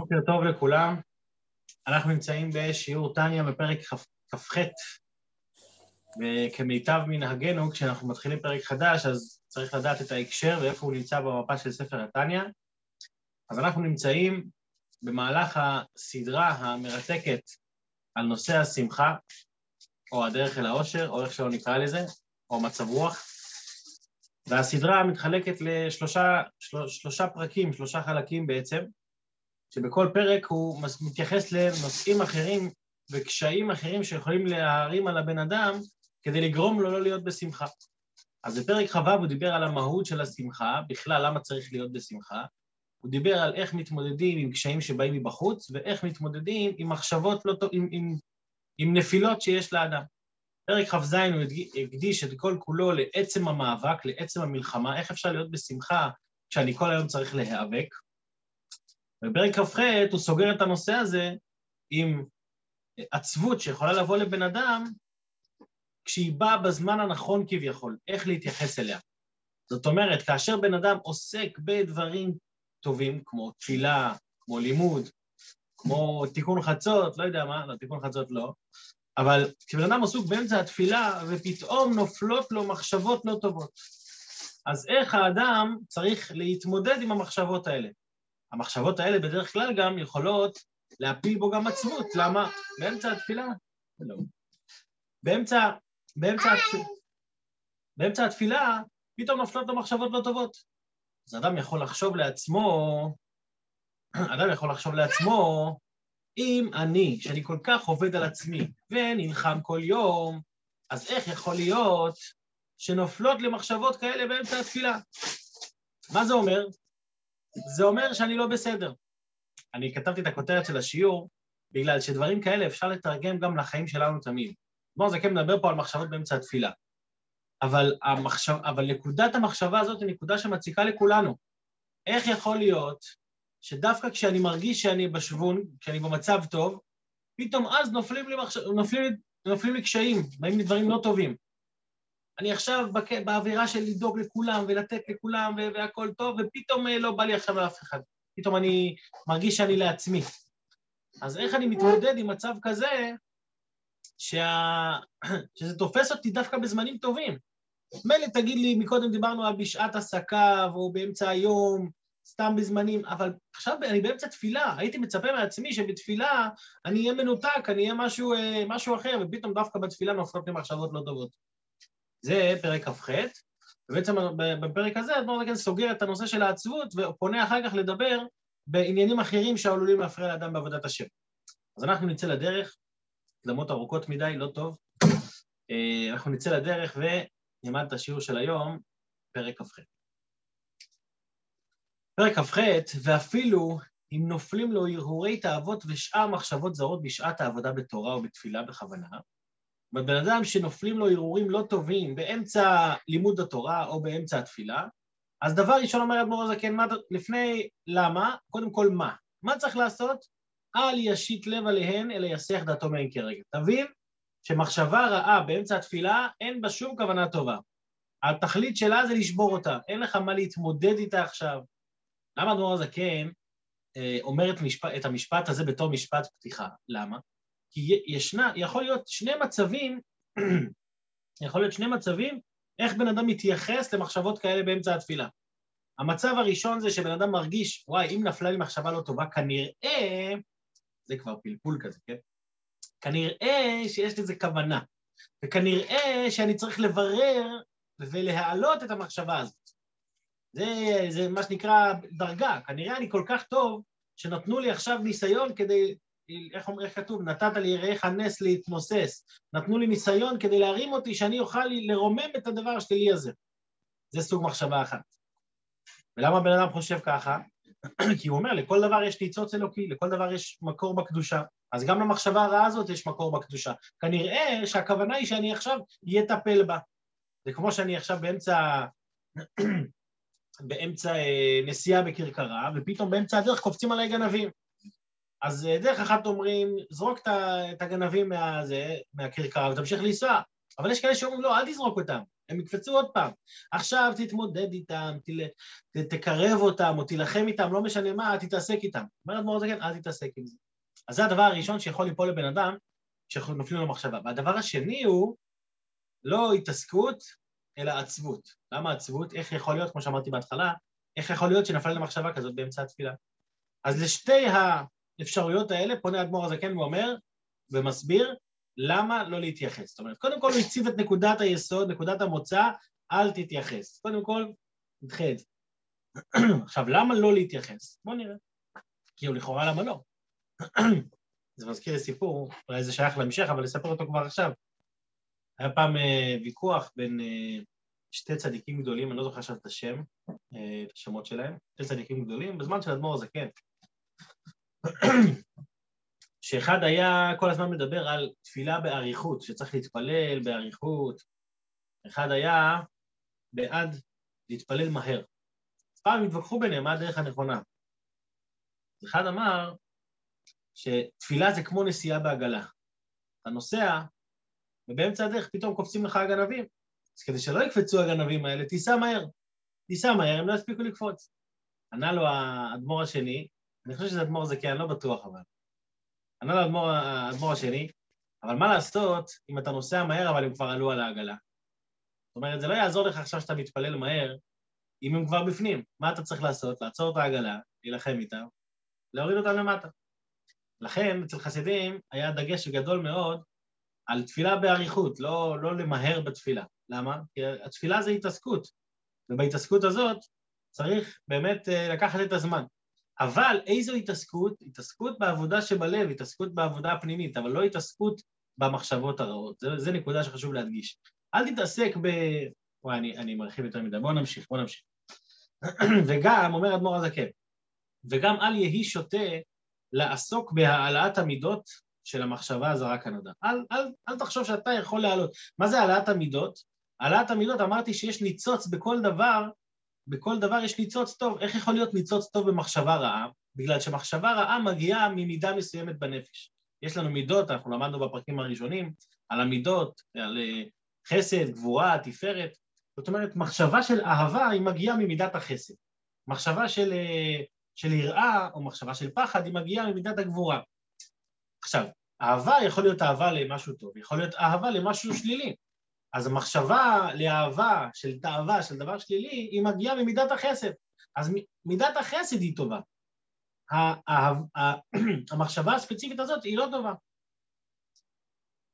בוקר טוב לכולם. אנחנו נמצאים בשיעור טניה בפרק כ"ח, וכמיטב מנהגנו, כשאנחנו מתחילים פרק חדש, אז צריך לדעת את ההקשר ואיפה הוא נמצא במפה של ספר הטניה. אז אנחנו נמצאים במהלך הסדרה המרתקת על נושא השמחה, או הדרך אל העושר, או איך שלא נקרא לזה, או מצב רוח. והסדרה מתחלקת לשלושה שלושה פרקים, שלושה חלקים בעצם, שבכל פרק הוא מתייחס לנושאים אחרים וקשיים אחרים שיכולים להערים על הבן אדם כדי לגרום לו לא להיות בשמחה. אז בפרק כ"ו הוא דיבר על המהות של השמחה, בכלל למה צריך להיות בשמחה. הוא דיבר על איך מתמודדים עם קשיים שבאים מבחוץ, ואיך מתמודדים עם מחשבות לא טוב, עם, עם, עם נפילות שיש לאדם. פרק כ"ז הוא הקדיש את כל כולו לעצם המאבק, לעצם המלחמה, איך אפשר להיות בשמחה כשאני כל היום צריך להיאבק. בפרק כ"ח הוא סוגר את הנושא הזה עם עצבות שיכולה לבוא לבן אדם כשהיא באה בזמן הנכון כביכול, איך להתייחס אליה. זאת אומרת, כאשר בן אדם עוסק בדברים טובים, כמו תפילה, כמו לימוד, כמו תיקון חצות, לא יודע מה, לא, תיקון חצות לא, אבל כשבן אדם עסוק באמצע התפילה ופתאום נופלות לו מחשבות לא טובות, אז איך האדם צריך להתמודד עם המחשבות האלה? המחשבות האלה בדרך כלל גם יכולות להפיל בו גם עצמות, למה? באמצע התפילה? לא. באמצע, באמצע, התפילה, באמצע התפילה פתאום נופלות לו מחשבות לא טובות. אז אדם יכול לחשוב לעצמו, אדם יכול לחשוב לעצמו, אם אני, שאני כל כך עובד על עצמי ונלחם כל יום, אז איך יכול להיות שנופלות לי מחשבות כאלה באמצע התפילה? מה זה אומר? זה אומר שאני לא בסדר. אני כתבתי את הכותרת של השיעור בגלל שדברים כאלה אפשר לתרגם גם לחיים שלנו תמיד. כמו זה כן מדבר פה על מחשבות באמצע התפילה. אבל, המחשב, אבל נקודת המחשבה הזאת היא נקודה שמציקה לכולנו. איך יכול להיות שדווקא כשאני מרגיש שאני בשוון, כשאני במצב טוב, פתאום אז נופלים לי, מחשב, נופלים, נופלים לי קשיים, באים לי דברים לא טובים. אני עכשיו בק... באווירה של לדאוג לכולם ולתת לכולם והכל טוב, ופתאום אה, לא בא לי עכשיו לאף אחד. פתאום אני מרגיש שאני לעצמי. אז איך אני מתמודד עם מצב כזה שה... שזה תופס אותי דווקא בזמנים טובים? מילא תגיד לי, מקודם דיברנו על בשעת עסקה, או באמצע היום, סתם בזמנים, אבל עכשיו אני באמצע תפילה, הייתי מצפה מעצמי שבתפילה אני אהיה מנותק, אני אהיה משהו, אה, משהו אחר, ופתאום דווקא בתפילה נופלות לי מחשבות לא טובות. זה פרק כ"ח, ובעצם בפרק הזה אדמו"ר הזקן סוגר את הנושא של העצבות ופונה אחר כך לדבר בעניינים אחרים שעלולים להפריע לאדם בעבודת השם. אז אנחנו נצא לדרך, הקדמות ארוכות מדי, לא טוב. אה, אנחנו נצא לדרך ונלמד את השיעור של היום, פרק כ"ח. פרק כ"ח, ואפילו אם נופלים לו הרהורי תאוות ושאר מחשבות זרות בשעת העבודה בתורה או בתפילה בכוונה, אומרת, בן אדם שנופלים לו הרהורים לא טובים באמצע לימוד התורה או באמצע התפילה, אז דבר ראשון אומר אדמו"ר הזקן, לפני למה? קודם כל מה? מה צריך לעשות? אל ישית לב עליהן, אלא יסיח דעתו מהן כרגע. תבין שמחשבה רעה באמצע התפילה, אין בה שום כוונה טובה. התכלית שלה זה לשבור אותה, אין לך מה להתמודד איתה עכשיו. למה אדמו"ר הזקן אה, אומר את, המשפט, את המשפט הזה בתור משפט פתיחה? למה? כי ישנה, יכול להיות שני מצבים, יכול להיות שני מצבים איך בן אדם מתייחס למחשבות כאלה באמצע התפילה. המצב הראשון זה שבן אדם מרגיש, וואי, אם נפלה לי מחשבה לא טובה, כנראה, זה כבר פלפול כזה, כן? כנראה שיש לזה כוונה, וכנראה שאני צריך לברר ולהעלות את המחשבה הזאת. זה, זה מה שנקרא דרגה, כנראה אני כל כך טוב, שנתנו לי עכשיו ניסיון כדי איך איך כתוב? נתת לי יראיך נס להתנוסס. נתנו לי ניסיון כדי להרים אותי שאני אוכל לרומם את הדבר השלילי הזה. זה סוג מחשבה אחת. ולמה בן אדם חושב ככה? כי הוא אומר, לכל דבר יש ניצוץ אלוקי, לכל דבר יש מקור בקדושה. אז גם למחשבה הרעה הזאת יש מקור בקדושה. כנראה שהכוונה היא שאני עכשיו אטפל בה. זה כמו שאני עכשיו באמצע, באמצע אה, נסיעה בכרכרה, ופתאום באמצע הדרך קופצים עליי גנבים. אז אה, דרך אחת אומרים, זרוק את הגנבים מהזה, מהכרכרה ותמשיך לנסוע. אבל יש כאלה שאומרים, לא, אל תזרוק אותם, הם יקפצו עוד פעם. עכשיו תתמודד איתם, תל... ת... תקרב אותם או תילחם איתם, לא משנה מה, תתעסק איתם. אומר אדמו"ר הזקן, אל תתעסק עם זה. אז זה הדבר הראשון שיכול ליפול לבן אדם כשנופלים לו מחשבה. והדבר השני הוא לא התעסקות, אלא עצבות. למה עצבות? איך יכול להיות, כמו שאמרתי בהתחלה, איך יכול להיות שנפל למחשבה כזאת באמצע התפילה? אז לשתי האפשרויות האלה פונה אדמו"ר הזקן ואומר ומסביר למה לא להתייחס. זאת אומרת, קודם כל הוא הציב את נקודת היסוד, נקודת המוצא, אל תתייחס. קודם כל, נדחה את זה. עכשיו, למה לא להתייחס? בואו נראה. כי הוא לכאורה למה לא. זה מזכיר לי סיפור, אולי זה שייך להמשך, אבל אספר אותו כבר עכשיו. היה פעם אה, ויכוח בין אה, שתי צדיקים גדולים, אני לא זוכר עכשיו את השם, אה, את השמות שלהם, שתי צדיקים גדולים, בזמן של אדמו"ר הזקן. שאחד היה כל הזמן מדבר על תפילה באריכות, שצריך להתפלל באריכות. אחד היה בעד להתפלל מהר. פעם התווכחו ביניהם מה הדרך הנכונה. אחד אמר שתפילה זה כמו נסיעה בעגלה. אתה נוסע, ובאמצע הדרך פתאום קופצים לך הגנבים. אז כדי שלא יקפצו הגנבים האלה, תיסע מהר. תיסע מהר, הם לא יספיקו לקפוץ. ענה לו האדמו"ר השני, אני חושב שזה אדמו"ר זקן, אני לא בטוח אבל. ענה לו האדמו"ר השני, אבל מה לעשות אם אתה נוסע מהר אבל הם כבר עלו על העגלה? זאת אומרת, זה לא יעזור לך עכשיו שאתה מתפלל מהר אם הם כבר בפנים. מה אתה צריך לעשות? לעצור את העגלה, להילחם איתם, להוריד אותם למטה. לכן, אצל חסידים היה דגש גדול מאוד על תפילה באריכות, לא, לא למהר בתפילה. למה? כי התפילה זה התעסקות, ובהתעסקות הזאת צריך באמת אה, לקחת את הזמן. אבל איזו התעסקות? התעסקות בעבודה שבלב, התעסקות בעבודה הפנימית, אבל לא התעסקות במחשבות הרעות. זו נקודה שחשוב להדגיש. אל תתעסק ב... וואי, אני, אני מרחיב יותר מדי. בואו נמשיך, בואו נמשיך. וגם, אומר אדמו"ר הזקן, וגם אל יהי שוטה לעסוק בהעלאת המידות של המחשבה הזרה כנודע. אל, אל, אל תחשוב שאתה יכול להעלות. מה זה העלאת המידות? העלאת המידות, אמרתי שיש ניצוץ בכל דבר, בכל דבר יש ניצוץ טוב. איך יכול להיות ניצוץ טוב במחשבה רעה? בגלל שמחשבה רעה מגיעה ממידה מסוימת בנפש. יש לנו מידות, אנחנו למדנו בפרקים הראשונים על המידות, על אה, חסד, גבורה, תפארת. זאת אומרת, מחשבה של אהבה היא מגיעה ממידת החסד. מחשבה של, אה, של יראה או מחשבה של פחד היא מגיעה ממידת הגבורה. עכשיו, אהבה יכול להיות אהבה למשהו טוב, יכול להיות אהבה למשהו שלילי. אז המחשבה לאהבה של תאווה, של דבר שלילי, היא מגיעה ממידת החסד. אז מידת החסד היא טובה. המחשבה הספציפית הזאת היא לא טובה.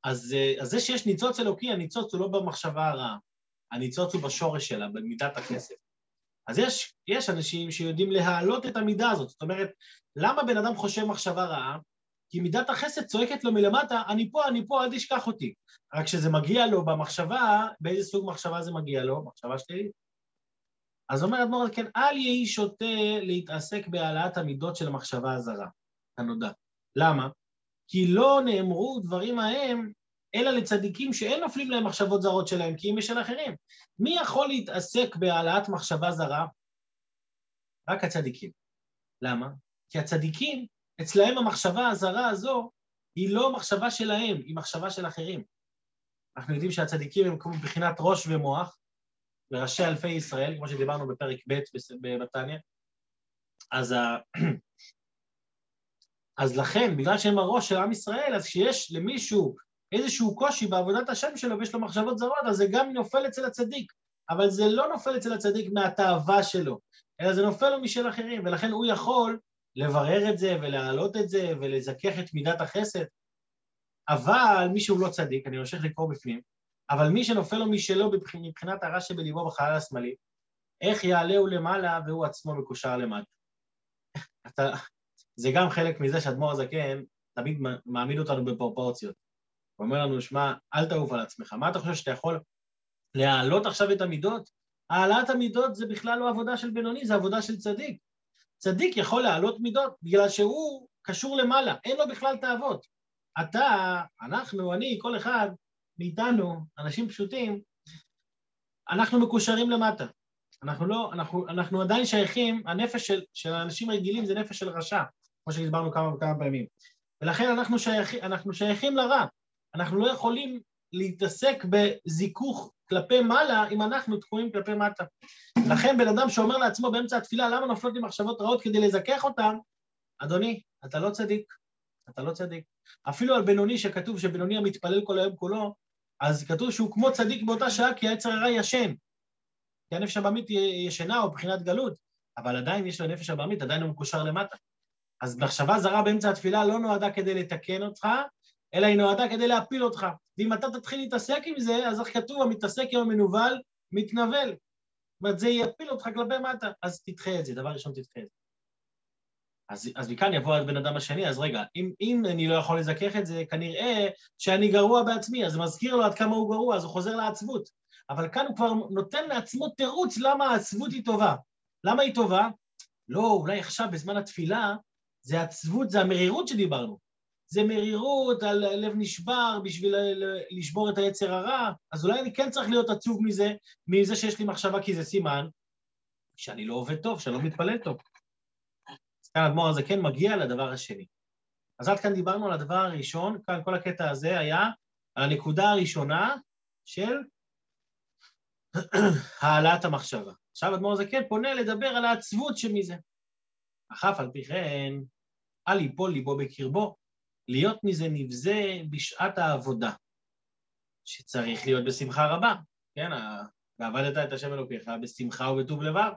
אז, אז זה שיש ניצוץ אלוקי, הניצוץ הוא לא במחשבה הרעה, הניצוץ הוא בשורש שלה, במידת הכסף. אז יש, יש אנשים שיודעים להעלות את המידה הזאת. זאת אומרת, למה בן אדם חושב מחשבה רעה? כי מידת החסד צועקת לו מלמטה, אני פה, אני פה, אל תשכח אותי. רק כשזה מגיע לו במחשבה, באיזה סוג מחשבה זה מגיע לו? מחשבה שלילית. אז אומר אדמו"ר, כן, אל יהי שוטה להתעסק בהעלאת המידות של המחשבה הזרה, הנודע. למה? כי לא נאמרו דברים ההם אלא לצדיקים שאין נופלים להם מחשבות זרות שלהם, כי אם יש של אחרים. מי יכול להתעסק בהעלאת מחשבה זרה? רק הצדיקים. למה? כי הצדיקים אצלהם המחשבה הזרה הזו היא לא מחשבה שלהם, היא מחשבה של אחרים. אנחנו יודעים שהצדיקים הם כמו מבחינת ראש ומוח, וראשי אלפי ישראל, כמו שדיברנו בפרק ב' בבתניא. אז, ה... אז לכן, בגלל שהם הראש של עם ישראל, אז כשיש למישהו איזשהו קושי בעבודת השם שלו ויש לו מחשבות זרות, אז זה גם נופל אצל הצדיק. אבל זה לא נופל אצל הצדיק מהתאווה שלו, אלא זה נופל לו משל אחרים, ולכן הוא יכול לברר את זה ולהעלות את זה ולזכך את מידת החסד. אבל מי שהוא לא צדיק, אני ממשיך לקרוא בפנים, אבל מי שנופל לו משלו מבחינת הרע שבליבו בחלל השמאלי, איך יעלהו למעלה והוא עצמו מקושר למטה. אתה, זה גם חלק מזה שאדמו"ר הזקן תמיד מעמיד אותנו בפרופורציות. הוא אומר לנו, שמע, אל תעוף על עצמך. מה אתה חושב שאתה יכול להעלות עכשיו את המידות? העלאת המידות זה בכלל לא עבודה של בינוני, זה עבודה של צדיק. צדיק יכול להעלות מידות בגלל שהוא קשור למעלה, אין לו בכלל תאוות. אתה, אנחנו, אני, כל אחד מאיתנו, אנשים פשוטים, אנחנו מקושרים למטה. אנחנו לא, אנחנו, אנחנו עדיין שייכים, הנפש של, של האנשים רגילים זה נפש של רשע, כמו שדיברנו כמה וכמה פעמים. ולכן אנחנו, שייך, אנחנו שייכים לרע. אנחנו לא יכולים להתעסק בזיכוך כלפי מעלה אם אנחנו תקועים כלפי מטה. לכן בן אדם שאומר לעצמו באמצע התפילה, למה נופלות לי מחשבות רעות כדי לזכך אותן? אדוני, אתה לא צדיק, אתה לא צדיק. אפילו על בינוני שכתוב שבינוני המתפלל כל היום כולו, אז כתוב שהוא כמו צדיק באותה שעה כי היצר הרע ישן. כי הנפש הבעמית ישנה או מבחינת גלות, אבל עדיין יש לו נפש הבעמית, עדיין הוא מקושר למטה. אז מחשבה זרה באמצע התפילה לא נועדה כדי לתקן אותך, אלא היא נועדה כדי להפיל אותך. ואם אתה תתחיל להתעסק עם זה, אז איך כתוב, המתעסק עם המנוול, מתנבל. זאת אומרת, זה יפיל אותך כלפי מטה, אז תדחה את זה, דבר ראשון תדחה את זה. אז, אז מכאן יבוא הבן אדם השני, אז רגע, אם, אם אני לא יכול לזכך את זה, כנראה שאני גרוע בעצמי, אז זה מזכיר לו עד כמה הוא גרוע, אז הוא חוזר לעצבות. אבל כאן הוא כבר נותן לעצמו תירוץ למה העצבות היא טובה. למה היא טובה? לא, אולי עכשיו בזמן התפילה, זה עצבות, זה המרירות שדיברנו. זה מרירות על לב נשבר בשביל לשבור את היצר הרע, אז אולי אני כן צריך להיות עצוב מזה, מזה שיש לי מחשבה, כי זה סימן שאני לא עובד טוב, שאני לא מתפלל טוב. אז כאן האדמו"ר הזה כן מגיע לדבר השני. אז עד כאן דיברנו על הדבר הראשון, כאן כל הקטע הזה היה על הנקודה הראשונה של העלאת המחשבה. עכשיו אדמו"ר הזה כן פונה לדבר על העצבות שמזה. אך אף על פי כן, אל יפול ליבו בקרבו, להיות מזה נבזה בשעת העבודה, שצריך להיות בשמחה רבה, כן? ועבדת את השם אלוקיך בשמחה ובטוב לבב.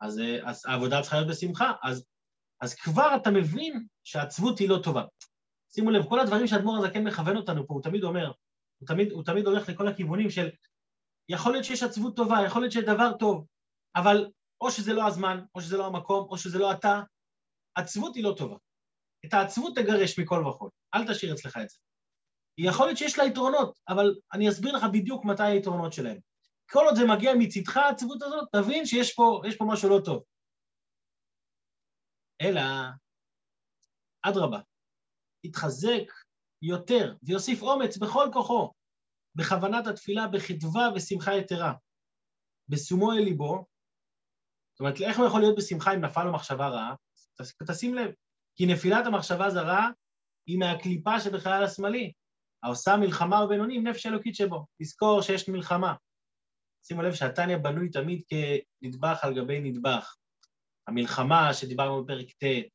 אז, אז העבודה צריכה להיות בשמחה, אז, אז כבר אתה מבין שהעצבות היא לא טובה. שימו לב, כל הדברים שהאדמו"ר הזה כן מכוון אותנו פה, הוא תמיד אומר, הוא תמיד, הוא תמיד הולך לכל הכיוונים של יכול להיות שיש עצבות טובה, יכול להיות שיש דבר טוב, אבל או שזה לא הזמן, או שזה לא המקום, או שזה לא אתה, עצבות היא לא טובה. את העצבות תגרש מכל וכול, אל תשאיר אצלך את זה. יכול להיות שיש לה יתרונות, אבל אני אסביר לך בדיוק מתי היתרונות שלהם. כל עוד זה מגיע מצדך, העצבות הזאת, תבין שיש פה, פה משהו לא טוב. אלא, אדרבה, יתחזק יותר ויוסיף אומץ בכל כוחו, בכוונת התפילה, בחדווה ושמחה יתרה. בשומו אל ליבו, זאת אומרת, איך הוא יכול להיות בשמחה אם נפל לו מחשבה רעה? תשים לב, כי נפילת המחשבה זרה היא מהקליפה שבחלל השמאלי, העושה מלחמה בבינוני עם נפש אלוקית שבו. תזכור שיש מלחמה. שימו לב שהתניא בנוי תמיד כנדבך על גבי נדבך. המלחמה שדיברנו בפרק ט',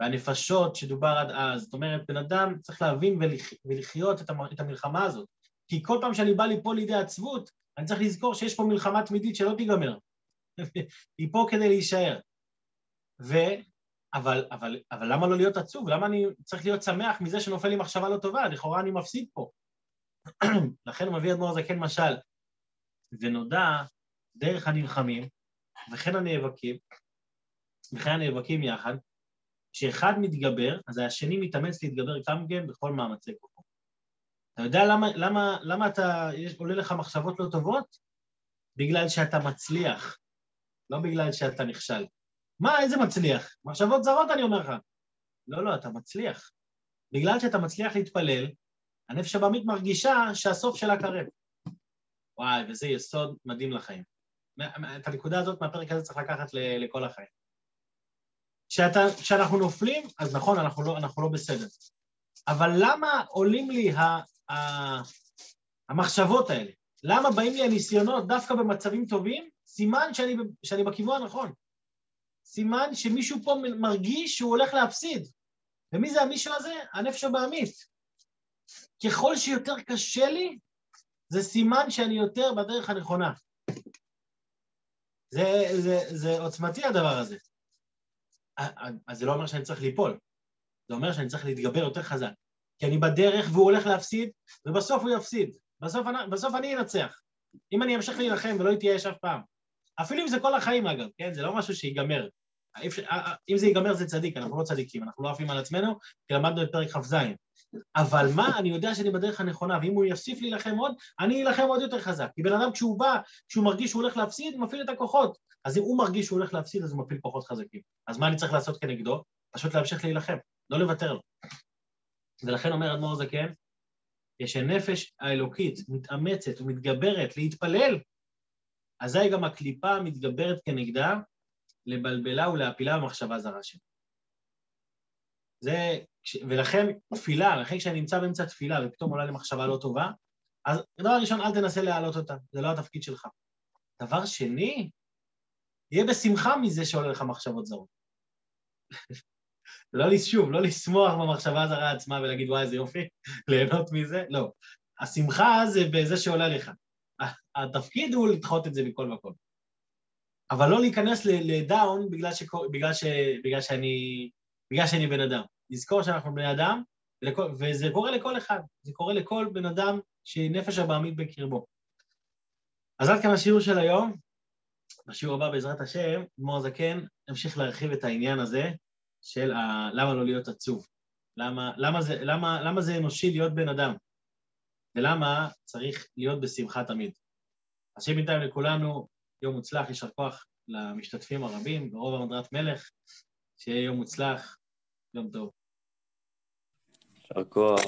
והנפשות שדובר עד אז. זאת אומרת, בן אדם צריך להבין ולח... ולחיות את המלחמה הזאת. כי כל פעם שאני בא ליפול לידי עצבות, אני צריך לזכור שיש פה מלחמה תמידית שלא תיגמר. היא פה כדי להישאר. ו... אבל, אבל, אבל למה לא להיות עצוב? למה אני צריך להיות שמח מזה שנופל לי מחשבה לא טובה? לכאורה אני מפסיד פה. לכן מביא אדמו"ר הזקן משל. ונודע דרך הנלחמים, וכן הנאבקים, וכן הנאבקים יחד, שאחד מתגבר, אז השני מתאמץ להתגבר גם כן בכל מאמצי כוחו. אתה יודע למה, למה, למה אתה, יש, עולה לך מחשבות לא טובות? בגלל שאתה מצליח, לא בגלל שאתה נכשל. מה, איזה מצליח? מחשבות זרות אני אומר לך. לא, לא, אתה מצליח. בגלל שאתה מצליח להתפלל, הנפש הבמית מרגישה שהסוף שלה קרב. וואי, וזה יסוד מדהים לחיים. את הנקודה הזאת מהפרק הזה צריך לקחת לכל החיים. כשאתה, כשאנחנו נופלים, אז נכון, אנחנו לא, אנחנו לא בסדר. אבל למה עולים לי ה, ה, המחשבות האלה? למה באים לי הניסיונות דווקא במצבים טובים? סימן שאני, שאני בכיוון הנכון. סימן שמישהו פה מרגיש שהוא הולך להפסיד. ומי זה המישהו הזה? הנפש הבעמית. ככל שיותר קשה לי, זה סימן שאני יותר בדרך הנכונה. זה, זה, זה עוצמתי הדבר הזה. אז זה לא אומר שאני צריך ליפול, זה אומר שאני צריך להתגבר יותר חזק. כי אני בדרך והוא הולך להפסיד, ובסוף הוא יפסיד. בסוף, בסוף אני אנצח. אם אני אמשיך להילחם ולא אתייאש אף פעם. אפילו אם זה כל החיים אגב, כן? זה לא משהו שיגמר. אם זה ייגמר זה צדיק, אנחנו לא צדיקים, אנחנו לא עפים על עצמנו, כי למדנו את פרק כ"ז. אבל מה, אני יודע שאני בדרך הנכונה, ואם הוא יוסיף להילחם עוד, אני אלחם עוד יותר חזק. כי בן אדם כשהוא בא, כשהוא מרגיש שהוא הולך להפסיד, מפעיל את הכוחות. אז אם הוא מרגיש שהוא הולך להפסיד, אז הוא מפעיל כוחות חזקים. אז מה אני צריך לעשות כנגדו? פשוט להמשיך להילחם, לא לוותר לו. ולכן אומר אדמו"ר זקן, כשנפש האלוקית מתאמצת ומתגברת להתפלל, אזי גם הקליפה מתגברת כנגדה לבלבלה ולהפילה במחשבה זרה שלו. זה, ולכן תפילה, לכן כשאני נמצא באמצע תפילה ופתאום עולה לי מחשבה לא טובה, אז דבר ראשון, אל תנסה להעלות אותה, זה לא התפקיד שלך. דבר שני, תהיה בשמחה מזה שעולה לך מחשבות זרות. לא, שוב, לא לשמוח במחשבה הזרה עצמה ולהגיד, וואי, איזה יופי, ליהנות מזה, לא. השמחה זה בזה שעולה לך. התפקיד הוא לדחות את זה מכל מקום. אבל לא להיכנס לדאון בגלל, שקור... בגלל, ש... בגלל, שאני... בגלל שאני בן אדם. לזכור שאנחנו בני אדם. וזה קורה לכל אחד, זה קורה לכל בן אדם שנפש הבעמית בקרבו. אז עד כאן השיעור של היום. בשיעור הבא, בעזרת השם, אדמו"ר הזקן נמשיך להרחיב את העניין הזה של ה... למה לא להיות עצוב. למה, למה, זה, למה, למה זה אנושי להיות בן אדם, ולמה צריך להיות בשמחה תמיד. אז שיהיה בינתיים לכולנו יום מוצלח, יישר כוח למשתתפים הרבים, ברוב המדרת מלך, שיהיה יום מוצלח, יום טוב. יישר כוח.